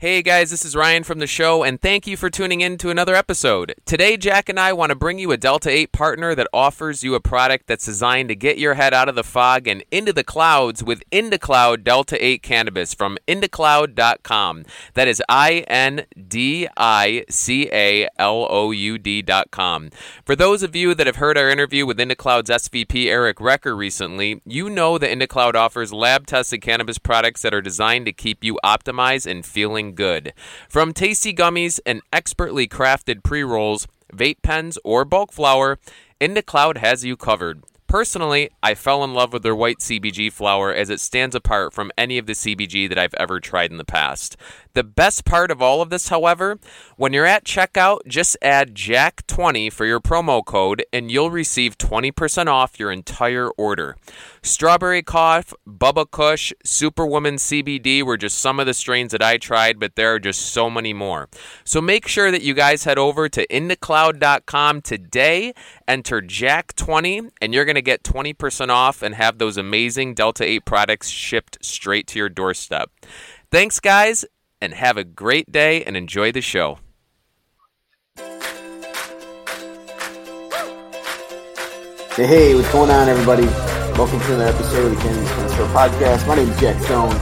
Hey guys, this is Ryan from the show, and thank you for tuning in to another episode. Today, Jack and I want to bring you a Delta 8 partner that offers you a product that's designed to get your head out of the fog and into the clouds with IndiCloud Delta 8 Cannabis from IndiCloud.com. That is I N D I C A L O U D.com. For those of you that have heard our interview with IndiCloud's SVP Eric Recker recently, you know that IndiCloud offers lab tested cannabis products that are designed to keep you optimized and feeling good. From tasty gummies and expertly crafted pre rolls, vape pens, or bulk flower, IndiCloud has you covered. Personally, I fell in love with their white CBG flower as it stands apart from any of the CBG that I've ever tried in the past. The best part of all of this, however, when you're at checkout, just add Jack20 for your promo code and you'll receive 20% off your entire order. Strawberry Cough, Bubba Kush, Superwoman CBD were just some of the strains that I tried, but there are just so many more. So make sure that you guys head over to indicloud.com today, enter Jack20, and you're going to get 20% off and have those amazing Delta 8 products shipped straight to your doorstep. Thanks, guys, and have a great day and enjoy the show. Hey, what's going on, everybody? Welcome to another episode of the Cannabis Connoisseur Podcast. My name is Jack Stone.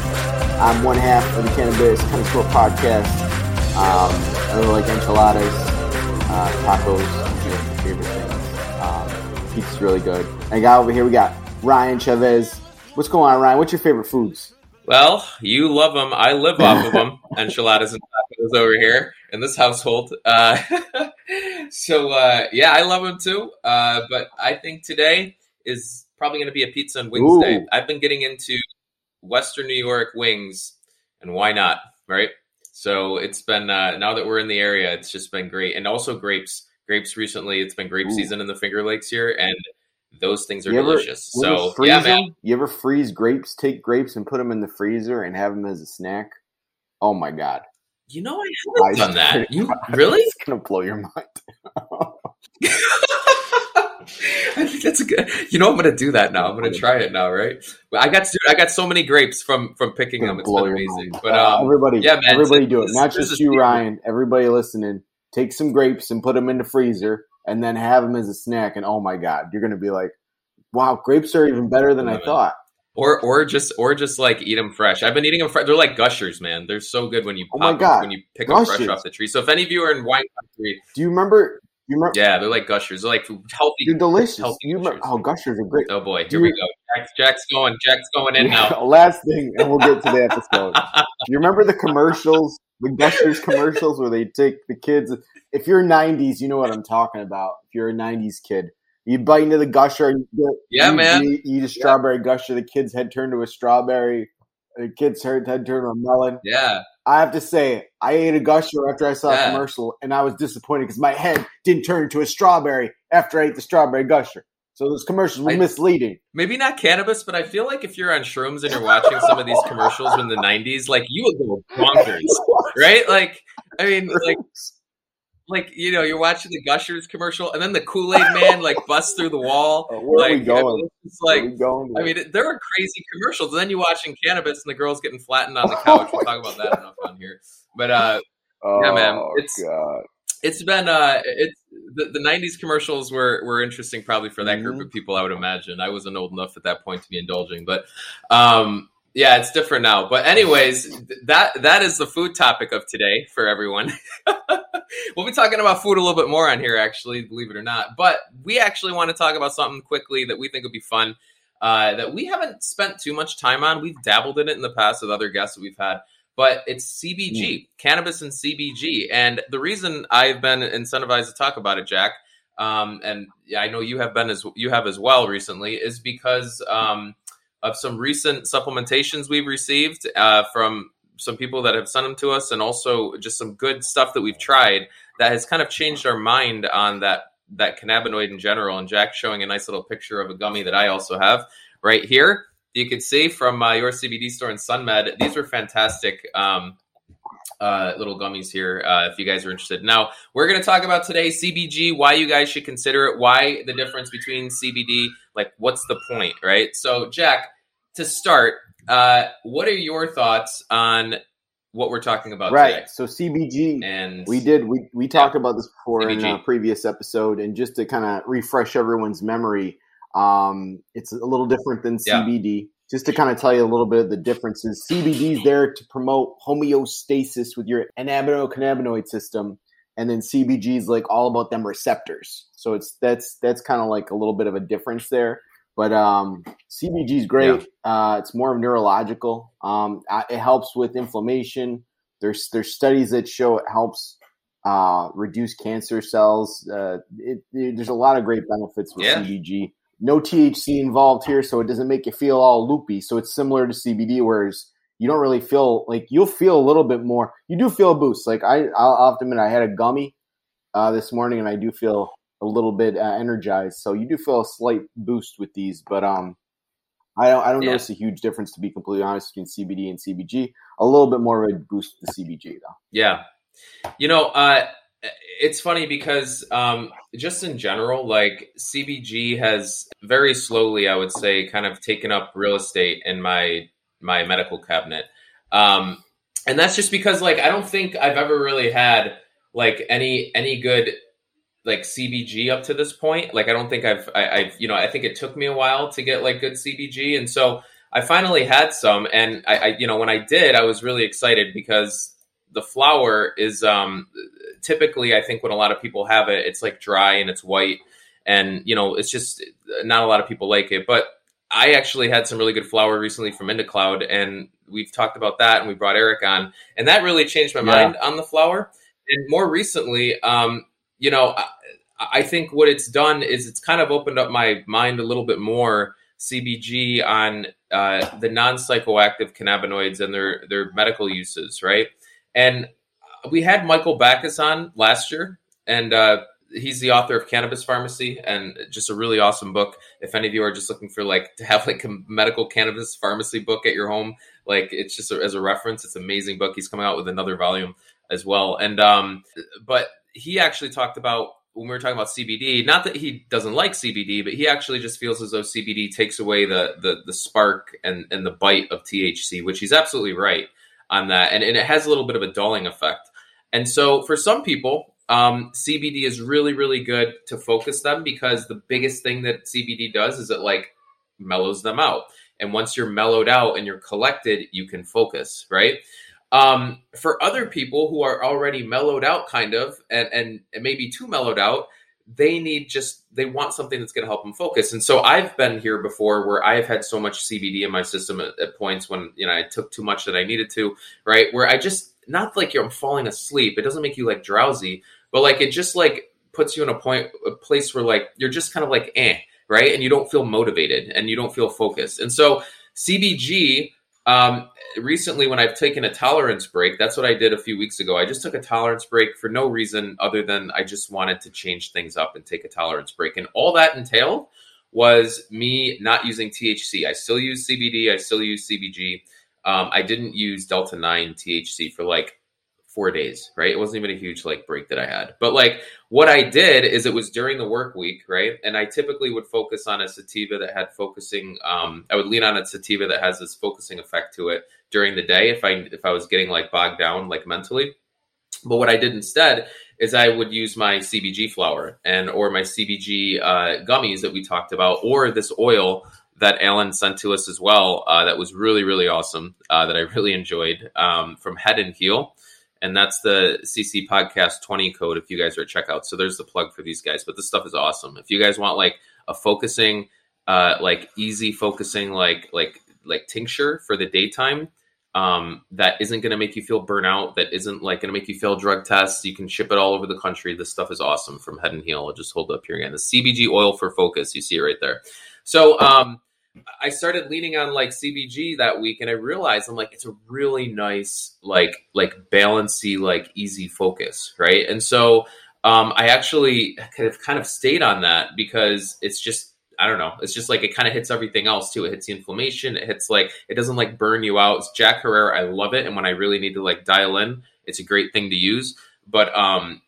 I'm one half of the Cannabis Connoisseur Podcast. Um, I really like enchiladas, uh, tacos, you know, my favorite things. Um, pizza's really good. I got over here, we got Ryan Chavez. What's going on, Ryan? What's your favorite foods? Well, you love them. I live off of them. Enchiladas and tacos over here in this household. Uh, so uh, yeah, I love them too. Uh, but I think today is probably going to be a pizza and wings Ooh. day. I've been getting into Western New York wings, and why not? Right. So it's been uh, now that we're in the area, it's just been great, and also grapes. Grapes recently, it's been grape Ooh. season in the Finger Lakes here, and those things are ever- delicious. So yeah, man. You ever freeze grapes? Take grapes and put them in the freezer and have them as a snack? Oh my god! You know, I haven't I- done that. You really? It's gonna blow your mind. I think that's a good. You know, I'm gonna do that now. I'm gonna try it now, right? But I got dude, I got so many grapes from from picking It's them. It's been amazing. mind. But Uh, um, everybody, yeah, man, everybody do it. Not just you. Ryan. Everybody listening, take some grapes and put them in the freezer, and then have them as a snack. And oh my god, you're gonna be like, "Wow, grapes are even better than Yeah, I thought." or or just or just like eat them fresh. I've been eating them fresh. They're like gushers, man. They're so good when you Oh my God, when you pick them fresh off the tree. So if any of you are in wine country, Do you remember? You remember? yeah, they're like gushers. They're like healthy. They're delicious. healthy You remember? gushers. Oh, gushers are great. Oh boy, here Do we you- go. Jack's, Jack's going. Jack's going in now. Last thing, and we'll get to the episode. You remember the commercials, the Gushers commercials where they take the kids? If you're 90s, you know what I'm talking about. If you're a 90s kid, you bite into the Gusher and you, Yeah, you, man. You, eat a strawberry Gusher. The kid's head turned to a strawberry. The kid's head head turned to a melon. yeah, I have to say, I ate a Gusher after I saw Yeah. a commercial, and I was disappointed because my head didn't turn into a strawberry after I ate the strawberry Gusher. So those commercials were I- misleading. maybe not cannabis, but I feel like if you're on shrooms and you're watching some of these commercials in the '90s, like you would go bonkers, right? Like, I mean, like, like you know, you're watching the Gushers commercial, and then the Kool Aid Man like busts through the wall. Uh, where like, are we going? It's like, going? I mean, there are crazy commercials. And then you're watching cannabis, and the girls getting flattened on the couch. We'll talk about that enough on here. But uh, oh, yeah, man, it's- God. it's been uh it's the, the 90s commercials were were interesting probably for that Mm-hmm. group of people i would imagine i wasn't old enough at that point to be indulging but um yeah it's different now. But anyways that that is the food topic of today for everyone. We'll be talking about food a little bit more on here actually believe it or not. But we actually want to talk about something quickly that we think would be fun uh, that we haven't spent too much time on. We've dabbled in it in the past with other guests that we've had. But it's CBG, cannabis and CBG. And the reason I've been incentivized to talk about it, Jack, um, and I know you have been as you have as well recently, is because um, of some recent supplementations we've received uh, from some people that have sent them to us, and also just some good stuff that we've tried that has kind of changed our mind on that that cannabinoid in general. And Jack showing a nice little picture of a gummy that I also have right here you can see from uh, your CBD store in SunMed. These were fantastic um, uh, little gummies here. Uh, if you guys are interested, now we're going to talk about today CBG, why you guys should consider it, why the difference between CBD, like what's the point, right? So, Jack, to start, uh, what are your thoughts on what we're talking about right. today. So CBG, And we did we we talked Yeah. about this before in a previous episode, and just to kind of refresh everyone's memory, um, it's a little different than Yeah. CBD. Just to kind of tell you a little bit of the differences, CBD is there to promote homeostasis with your endocannabinoid system, and then CBG is like all about them receptors. So it's that's that's kind of like a little bit of a difference there. But um, CBG is great. Uh, it's more of neurological. Um, it helps with inflammation. There's there's studies that show it helps uh, reduce cancer cells. Uh, it, it- there's a lot of great benefits with Yeah. CBG. No THC involved here, so it doesn't make you feel all loopy. So it's similar to CBD, whereas you don't really feel like you'll feel a little bit more. You do feel a boost. Like I, I'll, have to admit, I had a gummy uh, this morning, and I do feel a little bit uh, energized. So you do feel a slight boost with these, but um, I don't I don't Yeah. notice a huge difference to be completely honest between CBD and CBG. A little bit more of a boost to CBG though. Yeah. You know, uh, it's funny because um, just in general, like CBG has very slowly, I would say, kind of taken up real estate in my my medical cabinet, um, and that's just because, like, I don't think I've ever really had like any any good like CBG up to this point. Like, I don't think I've I, I've you know I think it took me a while to get like good CBG, and so I finally had some, and I, I you know when I did, I was really excited because the flower is um typically I think when a lot of people have it, it's like dry and it's white, and you know it's just not a lot of people like it, but. I actually had some really good flower recently from IndaCloud, and we've talked about that, and we brought Eric on, and that really changed my Yeah. mind on the flower. And more recently, um, you know, I, I think what it's done is it's kind of opened up my mind a little bit more CBG on uh, the non-psychoactive cannabinoids and their their medical uses, right? And we had Michael Backes on last year, and uh, he's the author of Cannabis Pharmacy, and just a really awesome book. If any of you are just looking for like to have like a medical cannabis pharmacy book at your home, like it's just a, as a reference, it's an amazing book. He's coming out with another volume as well, and um, but he actually talked about when we were talking about CBD. Not that he doesn't like CBD, but he actually just feels as though CBD takes away the the, the spark and and the bite of THC, which he's absolutely right on that, and, and it has a little bit of a dulling effect. And so for some people, um, CBD is really really good to focus them because the biggest thing that CBD does is it like mellows them out. And once you're mellowed out and you're collected, you can focus, right? Um, for other people who are already mellowed out, kind of, and, and maybe too mellowed out, they need just they want something that's going to help them focus. And so I've been here before where I've had so much CBD in my system at, at points when you know I took too much that I needed to, right? Where I just not like you're falling asleep. It doesn't make you like drowsy, but like it just like puts you in a point a place where like you're just kind of like eh, right? And you don't feel motivated and you don't feel focused. And so CBG um, recently, when I've taken a tolerance break, that's what I did a few weeks ago. I just took a tolerance break for no reason other than I just wanted to change things up and take a tolerance break. And all that entailed was me not using THC. I still use CBD, I still use CBG. Um, I didn't use Delta 9 THC for like four days, right? It wasn't even a huge like break that I had. But like what I did is it was during the work week, right? And I typically would focus on a sativa that had focusing. Um, I would lean on a sativa that has this focusing effect to it during the day if I if I was getting like bogged down like mentally. But what I did instead is I would use my CBG flower and or my CBG uh, gummies that we talked about, or this oil that Alan sent to us as well. Uh, that was really really awesome. Uh, that I really enjoyed um, from Head and Heal and that's the CC Podcast 20 code if you guys are at checkout. So there's the plug for these guys. But this stuff is awesome. If you guys want like a focusing, uh, like easy focusing, like like like tincture for the daytime, um, that isn't going to make you feel burnout. That isn't like going to make you fail drug tests. You can ship it all over the country. This stuff is awesome from Head and Heal. I'll just hold up here again. The CBG oil for focus. You see it right there. So um, I started leaning on like CBG that week, and I realized I'm like, it's a really nice, like, like balancy, like easy focus, right? And so um, I actually kind of kind of stayed on that because it's just I don't know, it's just like it kind of hits everything else too. It hits the inflammation, it hits like it doesn't like burn you out. It's Jack Herer, I love it, and when I really need to like dial in, it's a great thing to use. But um,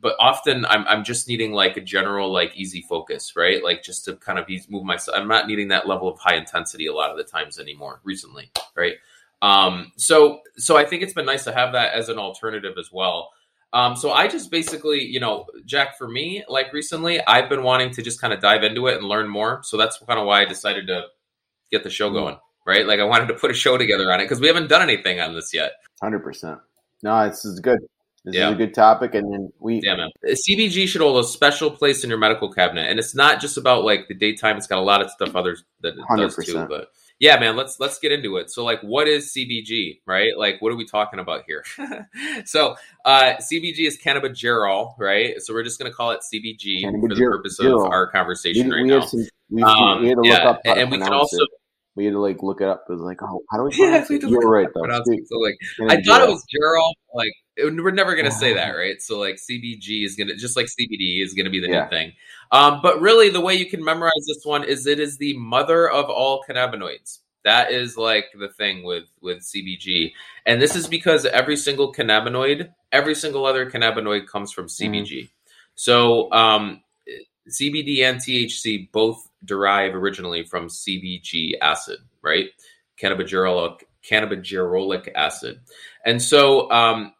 but often I'm, I'm just needing like a general like easy focus right like just to kind of ease, move myself i'm not needing that level of high intensity a lot of the times anymore recently right Um, so so I think it's been nice to have that as an alternative as well. Um, so I just basically, you know, Jack, for me, like recently, I've been wanting to just kind of dive into it and learn more. So that's kind of why I decided to get the show going, right? Like I wanted to put a show together on it because we haven't done anything on this yet. Hundred percent. No, this is good. This yeah. is a good topic, and then we yeah, man. CBG should hold a special place in your medical cabinet, and it's not just about like the daytime. It's got a lot of stuff others that it 100%. does too, but yeah, man, let's let's get into it. So, like, what is CBG, right? Like, what are we talking about here? so, uh, CBG is cannabigerol, right? So we're just going to call it CBG for the purpose of our conversation we, right we now. Some, we, um, we, had to look yeah, up and we can also. It. We had to like look it up. It was like, oh, how do we? Yeah, we You're right though. So like, I thought it was Gerald. Like, we're never gonna say that, right? So like, CBG is gonna just like CBD is gonna be the yeah. new thing. Um, but really, the way you can memorize this one is it is the mother of all cannabinoids. That is like the thing with with CBG, and this is because every single cannabinoid, every single other cannabinoid comes from CBG. Mm. So um, CBD and THC both derive originally from CBG acid, right? Cannabigerolic cannabigerolic acid, and so um,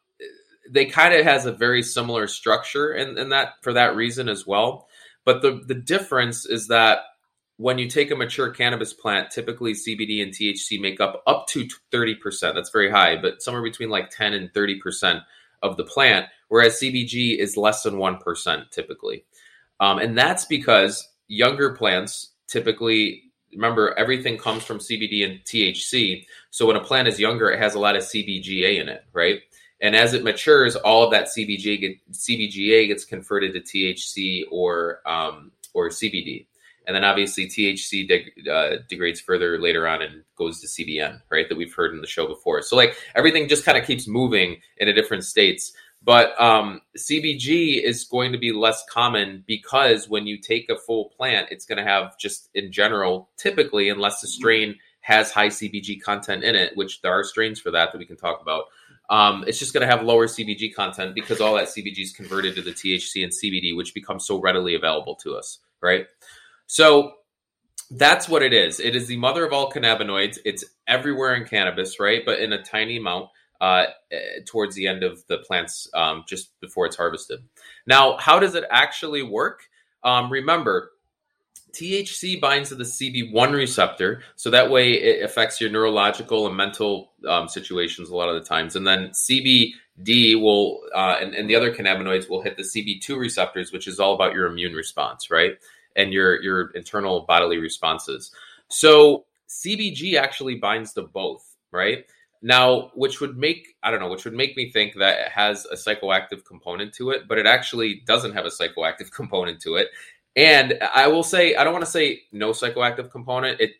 they kind of has a very similar structure, and, and that for that reason as well. But the, the difference is that when you take a mature cannabis plant, typically CBD and THC make up up to 30%. That's very high, but somewhere between like 10 and 30% of the plant, whereas CBG is less than 1% typically. Um, and that's because younger plants typically, remember, everything comes from CBD and THC. So when a plant is younger, it has a lot of CBGA in it, right? And as it matures, all of that CBG get, CBGA gets converted to THC or um, or CBD, and then obviously THC de- uh, degrades further later on and goes to CBN, right? That we've heard in the show before. So like everything just kind of keeps moving in a different states. But um, CBG is going to be less common because when you take a full plant, it's going to have just in general, typically, unless the strain has high CBG content in it, which there are strains for that that we can talk about um, it's just going to have lower CBG content because all that CBG is converted to the THC and CBD, which becomes so readily available to us, right? So that's what it is. It is the mother of all cannabinoids. It's everywhere in cannabis, right? But in a tiny amount uh, towards the end of the plant's um, just before it's harvested. Now, how does it actually work? Um, remember, THC binds to the CB1 receptor, so that way it affects your neurological and mental um, situations a lot of the times. And then CBD will, uh, and, and the other cannabinoids will hit the CB2 receptors, which is all about your immune response, right? And your your internal bodily responses. So CBG actually binds to both, right? Now, which would make I don't know, which would make me think that it has a psychoactive component to it, but it actually doesn't have a psychoactive component to it. And I will say, I don't want to say no psychoactive component. It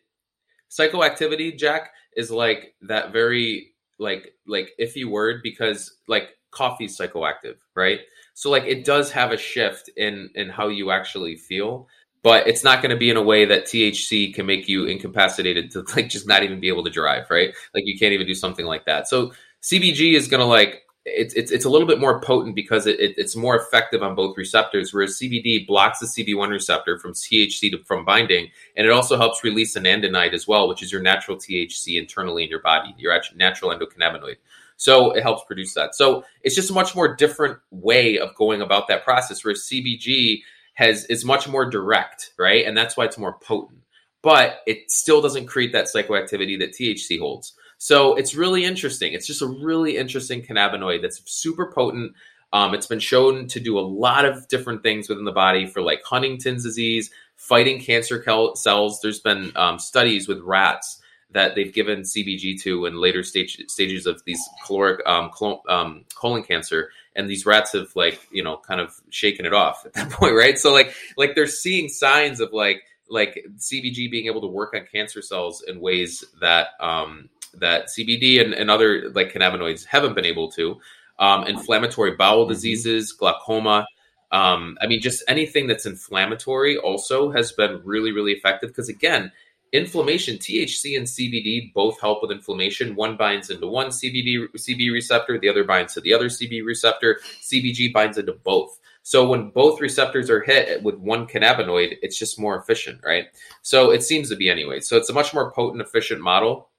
psychoactivity, Jack, is like that very like like iffy word because like coffee's psychoactive, right? So like it does have a shift in in how you actually feel, but it's not going to be in a way that THC can make you incapacitated to like just not even be able to drive, right? Like you can't even do something like that. So CBG is going to like it's, it's, it's a little bit more potent because it, it, it's more effective on both receptors, whereas CBD blocks the CB1 receptor from THC to, from binding, and it also helps release anandamide as well, which is your natural THC internally in your body, your natural endocannabinoid. So it helps produce that. So it's just a much more different way of going about that process, whereas CBG has is much more direct, right? And that's why it's more potent. But it still doesn't create that psychoactivity that THC holds. So it's really interesting. It's just a really interesting cannabinoid that's super potent. Um, it's been shown to do a lot of different things within the body for like Huntington's disease, fighting cancer cells. There's been um, studies with rats that they've given CBG to in later stage, stages of these caloric um, um, colon cancer, and these rats have like you know kind of shaken it off at that point, right? So like like they're seeing signs of like like CBG being able to work on cancer cells in ways that um, that CBD and, and other like cannabinoids haven't been able to. Um, inflammatory bowel mm-hmm. diseases, glaucoma. Um, I mean, just anything that's inflammatory also has been really, really effective because again, inflammation, THC and CBD both help with inflammation. One binds into one CBD CB receptor, the other binds to the other CB receptor. CBG binds into both. So when both receptors are hit with one cannabinoid, it's just more efficient, right? So it seems to be anyway. So it's a much more potent, efficient model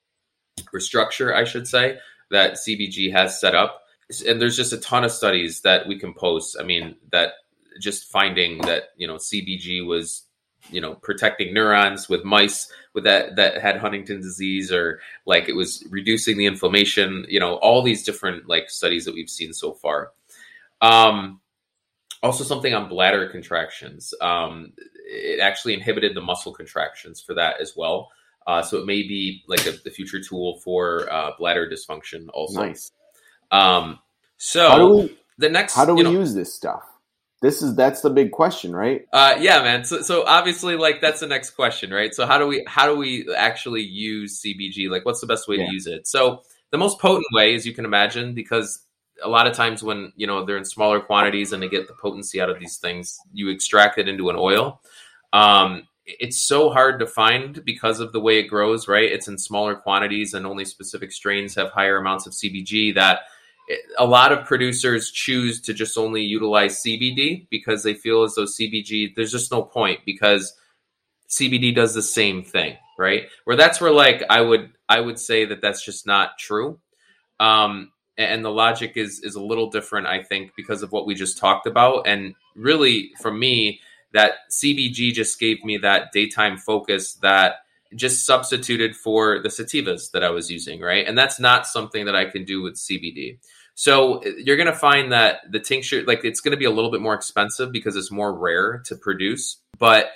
or structure, I should say, that CBG has set up. And there's just a ton of studies that we can post. I mean, that just finding that you know CBG was you know protecting neurons with mice with that that had Huntington's disease or like it was reducing the inflammation. You know, all these different like studies that we've seen so far. Um, also, something on bladder contractions. Um, it actually inhibited the muscle contractions for that as well. Uh, so it may be like a, the future tool for uh, bladder dysfunction. Also, Nice. um, so we the next, how do you we know, use this stuff? This is that's the big question, right? Uh, yeah, man. So, so obviously, like that's the next question, right? So how do we how do we actually use CBG? Like, what's the best way Yeah. to use it? So the most potent way, as you can imagine, because a lot of times when you know they're in smaller quantities and they get the potency out of these things, you extract it into an oil. Um, it's so hard to find because of the way it grows, right? It's in smaller quantities and only specific strains have higher amounts of CBG that a lot of producers choose to just only utilize CBD because they feel as though CBG there's just no point because CBD does the same thing, right? Where that's where like I would I would say that that's just not true. Um and the logic is is a little different I think because of what we just talked about and really for me that CBG just gave me that daytime focus that just substituted for the sativas that I was using, right? And that's not something that I can do with CBD. So uh, you're going to find that the tincture, like it's going to be a little bit more expensive because it's more rare to produce. But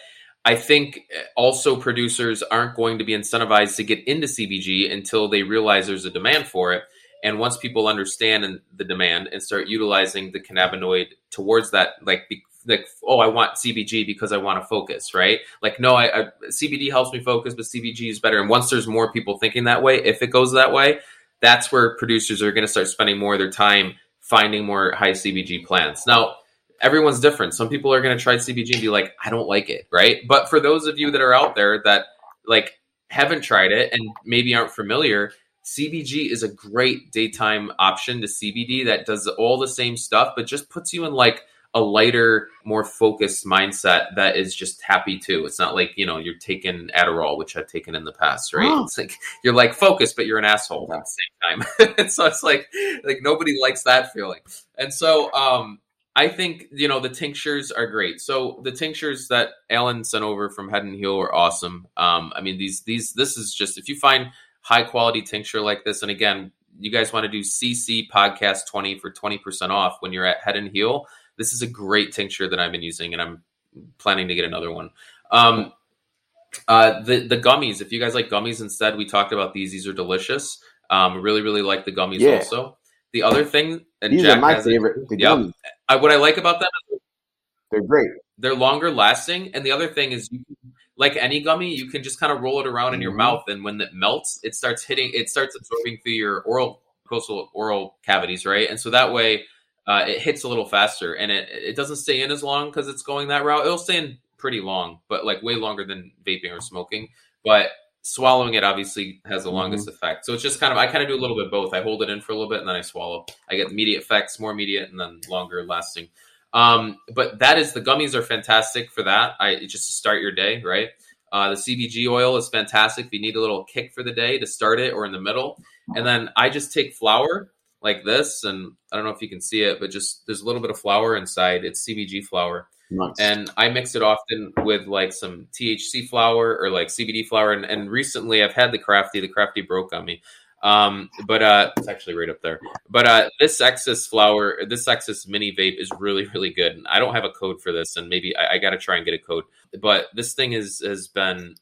I think uh, also producers aren't going to be incentivized to get into CBG until they realize there's a demand for it. And once people understand the demand and start utilizing the cannabinoid towards that, like, like, oh, I want CBG because I want to focus, right? Like, no, I, I CBD helps me focus, but CBG is better. And once there's more people thinking that way, if it goes that way, that's where producers are going to start spending more of their time finding more high CBG plants. Now, everyone's different. Some people are going to try CBG and be like, I don't like it, right? But for those of you that are out there that like haven't tried it and maybe aren't familiar, CBG is a great daytime option to CBD that does all the same stuff, but just puts you in like a lighter, more focused mindset that is just happy too. It's not like, you know, you're taking Adderall, which I've taken in the past, right? Oh. It's like you're like focused, but you're an asshole at the same time. and so it's like like nobody likes that feeling. And so um I think, you know, the tinctures are great. So the tinctures that Alan sent over from Head and Heal are awesome. Um, I mean, these these this is just if you find high quality tincture like this, and again, you guys want to do CC podcast 20 for 20% off when you're at Head and Heal. This is a great tincture that I've been using, and I'm planning to get another one. Um, uh, the the gummies, if you guys like gummies instead, we talked about these. These are delicious. Um, really, really like the gummies Yeah. also. The other thing, and These Jack are my favorite. The Yep. gummies. I, what I like about them They're great. they're longer lasting, and the other thing is, you can, like any gummy, you can just kind of roll it around in your Mhm. mouth, and when it melts, it starts hitting, it starts absorbing through your oral coastal oral cavities, right? And so that way, uh, it hits a little faster, and it it doesn't stay in as long because it's going that route. It'll stay in pretty long, but like way longer than vaping or smoking. But swallowing it obviously has the longest effect. So it's just kind of I kind of do a little bit of both. I hold it in for a little bit and then I swallow. I get immediate effects, more immediate, and then longer lasting. Um, but that is the gummies are fantastic for that. I just to start your day, right? Uh, the CBG oil is fantastic if you need a little kick for the day to start it or in the middle. And then I just take flower like this, and I don't know if you can see it, but just there's a little bit of flower inside. It's CBG flower Nice. and I mix it often with like some THC flower or like CBD flower. And, and recently, I've had the crafty. The crafty broke on me, um, but uh, it's actually right up there. But uh, this Exxus flower, this Exxus mini vape is really really good. And I don't have a code for this, and maybe I, I got to try and get a code. But this thing is has been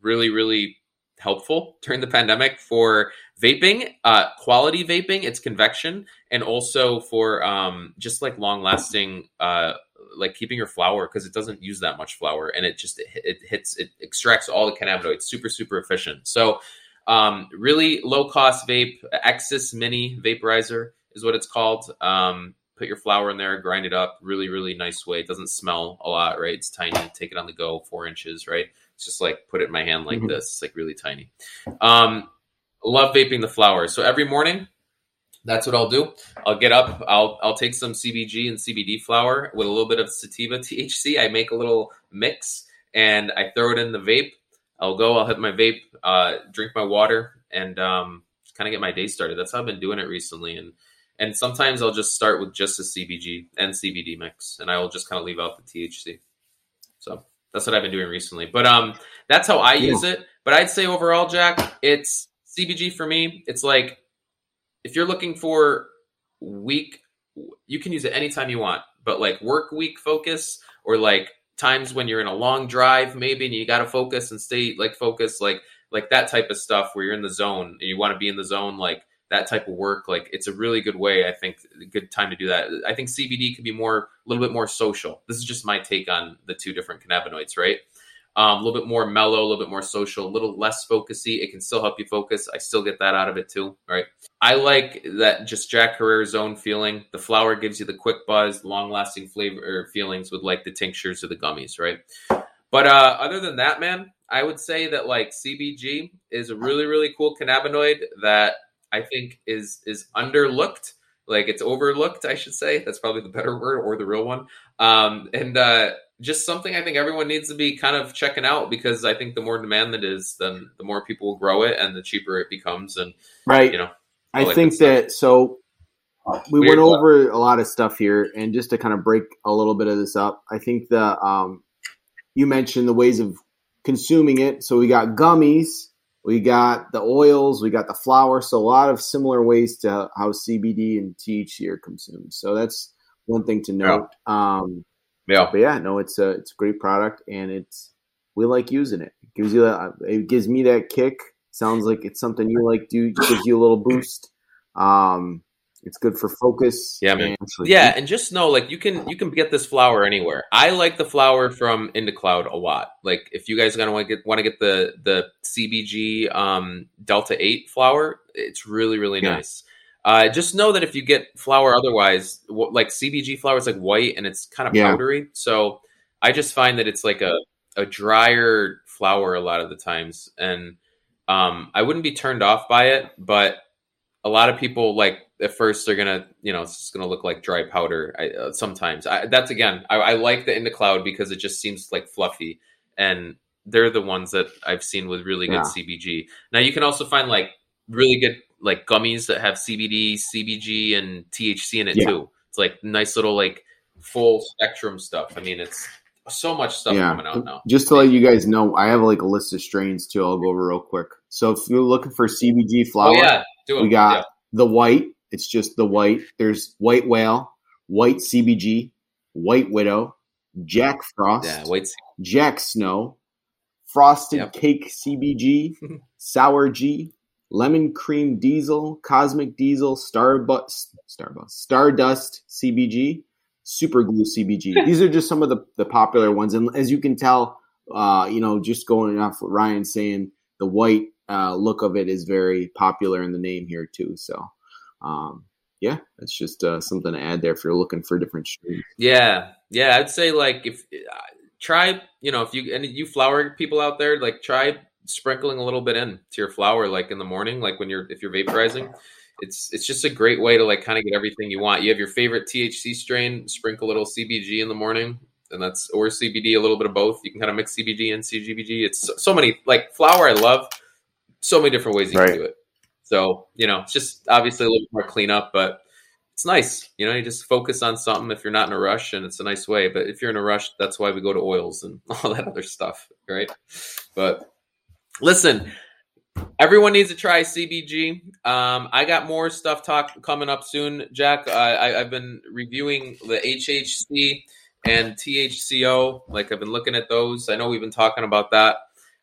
really really helpful during the pandemic for vaping, uh, quality vaping. It's convection, and also for um, just like long lasting. Uh, like keeping your flower because it doesn't use that much flower and it just it, it hits it extracts all the cannabinoids super super efficient so um really low cost vape Exxus mini vaporizer is what it's called um put your flower in there grind it up really really nice way it doesn't smell a lot right it's tiny take it on the go four inches right it's just like put it in my hand like Mhm. this it's like really tiny um love vaping the flower so every morning that's what I'll do. I'll get up. I'll I'll take some CBG and CBD flower with a little bit of sativa THC. I make a little mix and I throw it in the vape. I'll go. I'll hit my vape. Uh, drink my water. and um, kind of get my day started. That's how I've been doing it recently, and and sometimes I'll just start with just a CBG and CBD mix, and I will just kind of leave out the THC. So that's what I've been doing recently. But um, that's how I use it. But I'd say overall, Jack, it's CBG for me. It's like if you're looking for week, you can use it anytime you want. But like work week focus or like times when you're in a long drive, maybe, and you got to focus and stay like focused, like like that type of stuff where you're in the zone and you want to be in the zone, like that type of work, like it's a really good way. I think good time to do that. I think CBD could be more, a little bit more social. This is just my take on the two different cannabinoids, right? Um, a little bit more mellow, a little bit more social, a little less focusy. It can still help you focus. I still get that out of it too, right? I like that just Jack Herer own feeling. The flower gives you the quick buzz, long lasting flavor or feelings with like the tinctures or the gummies, right? But uh, other than that, man, I would say that like CBG is a really, really cool cannabinoid that I think is is underlooked. Like it's overlooked, I should say. That's probably the better word or the real one. Um, and uh, just something I think everyone needs to be kind of checking out because I think the more demand that is, then the more people will grow it and the cheaper it becomes. And right, you know, I think that so we Weird went over a lot of stuff here, and just to kind of break a little bit of this up, I think the um, you mentioned the ways of consuming it. So we got gummies, we got the oils, we got the flower. So a lot of similar ways to how CBD and THC are consumed. So that's one thing to note. Yeah. Um, yeah. But yeah, no, it's a it's a great product, and it's we like using it. It gives you that. It gives me that kick. Sounds like it's something you like. Do gives you a little boost. Um, it's good for focus. Yeah, man. And yeah, and just know like you can you can get this flower anywhere. I like the flower from Indacloud a lot. Like if you guys are gonna want to get want to get the the CBG um, Delta Eight flower, it's really really yeah. nice. Uh, just know that if you get flower otherwise, like CBG flower is like white and it's kind of yeah. powdery. So I just find that it's like a a drier flower a lot of the times, and um, I wouldn't be turned off by it, but a lot of people like at first they're gonna you know it's just gonna look like dry powder I, uh, sometimes I, that's again I, I like the Indacloud because it just seems like fluffy and they're the ones that i've seen with really good yeah. cbg now you can also find like really good like gummies that have cbd cbg and thc in it yeah. too it's like nice little like full spectrum stuff i mean it's so much stuff yeah. coming out now just to let you guys know i have like a list of strains too i'll go over real quick so if you're looking for cbg flower oh, yeah. We got yeah. the white it's just the white. There's white whale, white CBG, white widow, Jack Frost, yeah, white Jack Snow, frosted yep. cake CBG, sour G, lemon cream diesel, cosmic diesel, Starbucks, Starbucks, Stardust CBG, super glue CBG. These are just some of the, the popular ones. And as you can tell, uh, you know, just going off what Ryan's saying, the white uh, look of it is very popular in the name here too. So um, yeah, it's just uh, something to add there if you're looking for different streams. Yeah, yeah, I'd say like if uh, try, you know, if you and you flower people out there, like try sprinkling a little bit in to your flower, like in the morning, like when you're if you're vaporizing. It's it's just a great way to like kind of get everything you want. You have your favorite THC strain, sprinkle a little CBG in the morning, and that's or CBD, a little bit of both. You can kind of mix CBD and CBG. It's so, so many like flower. I love so many different ways you right. can do it. So, you know, it's just obviously a little more cleanup, but it's nice. You know, you just focus on something if you're not in a rush and it's a nice way. But if you're in a rush, that's why we go to oils and all that other stuff, right? But listen, everyone needs to try CBG. Um, I got more stuff talk coming up soon, Jack. I, have been reviewing the HHC and THCO. Like I've been looking at those. I know we've been talking about that.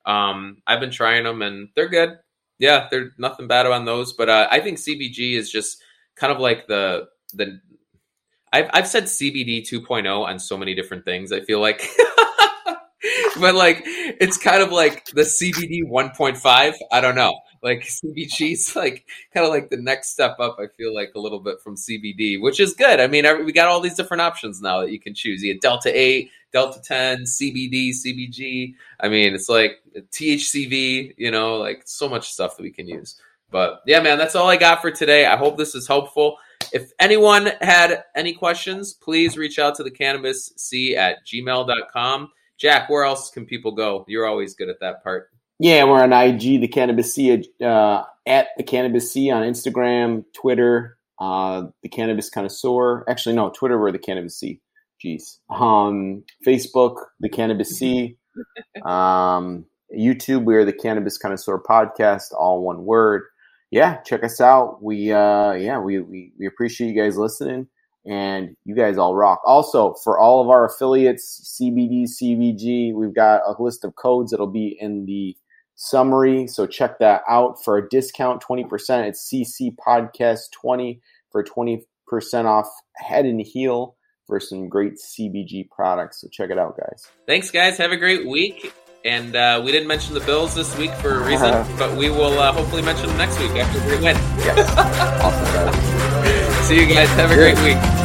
Um, I've been trying them and they're good yeah, there's nothing bad on those, but uh, I think CBG is just kind of like the the. I've I've said CBD 2.0 on so many different things. I feel like, but like it's kind of like the CBD 1.5. I don't know like CBG is like kind of like the next step up. I feel like a little bit from CBD, which is good. I mean, we got all these different options now that you can choose. You get Delta Eight, Delta Ten, CBD, CBG. I mean, it's like THCV. You know, like so much stuff that we can use. But yeah, man, that's all I got for today. I hope this is helpful. If anyone had any questions, please reach out to the cannabis c at gmail.com. Jack, where else can people go? You're always good at that part. Yeah, we're on IG, the Cannabis C, uh, at the Cannabis C on Instagram, Twitter, uh, the Cannabis Connoisseur. Actually, no, Twitter, we're the Cannabis C. Jeez. Um, Facebook, the Cannabis C. Um, YouTube, we're the Cannabis Connoisseur Podcast, all one word. Yeah, check us out. We, uh, yeah, we, we, we appreciate you guys listening and you guys all rock. Also, for all of our affiliates, CBD, CBG, we've got a list of codes that'll be in the summary. So check that out for a discount 20%. It's CC Podcast 20 for 20% off head and heal for some great CBG products. So check it out, guys. Thanks, guys. Have a great week. And uh, we didn't mention the Bills this week for a reason, but we will uh, hopefully mention them next week after we win. Yes. awesome, guys. See you guys. Have a great week.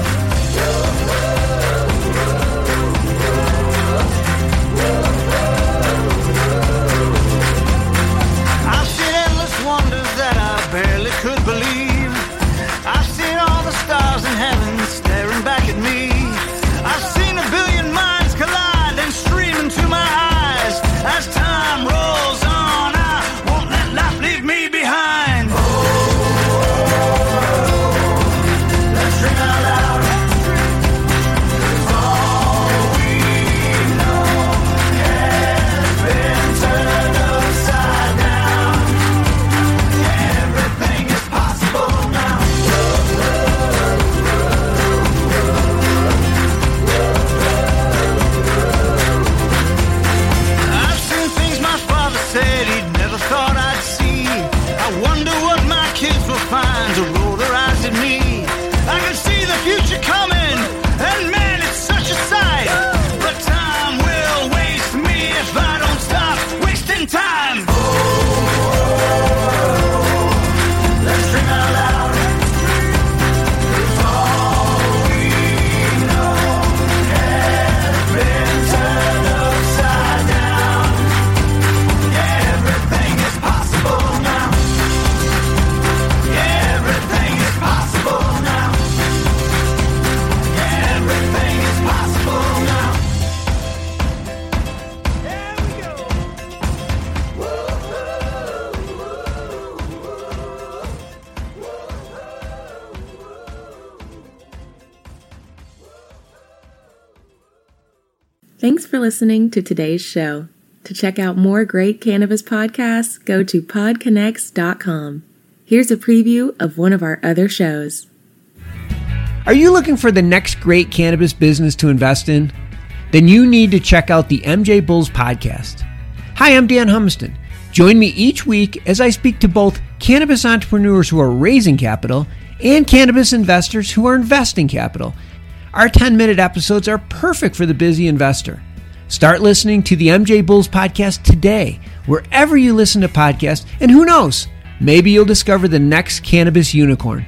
Thanks for listening to today's show. To check out more great cannabis podcasts, go to podconnects.com. Here's a preview of one of our other shows. Are you looking for the next great cannabis business to invest in? Then you need to check out the MJ Bulls podcast. Hi, I'm Dan Humiston. Join me each week as I speak to both cannabis entrepreneurs who are raising capital and cannabis investors who are investing capital our 10 minute episodes are perfect for the busy investor. Start listening to the MJ Bulls podcast today, wherever you listen to podcasts, and who knows, maybe you'll discover the next cannabis unicorn.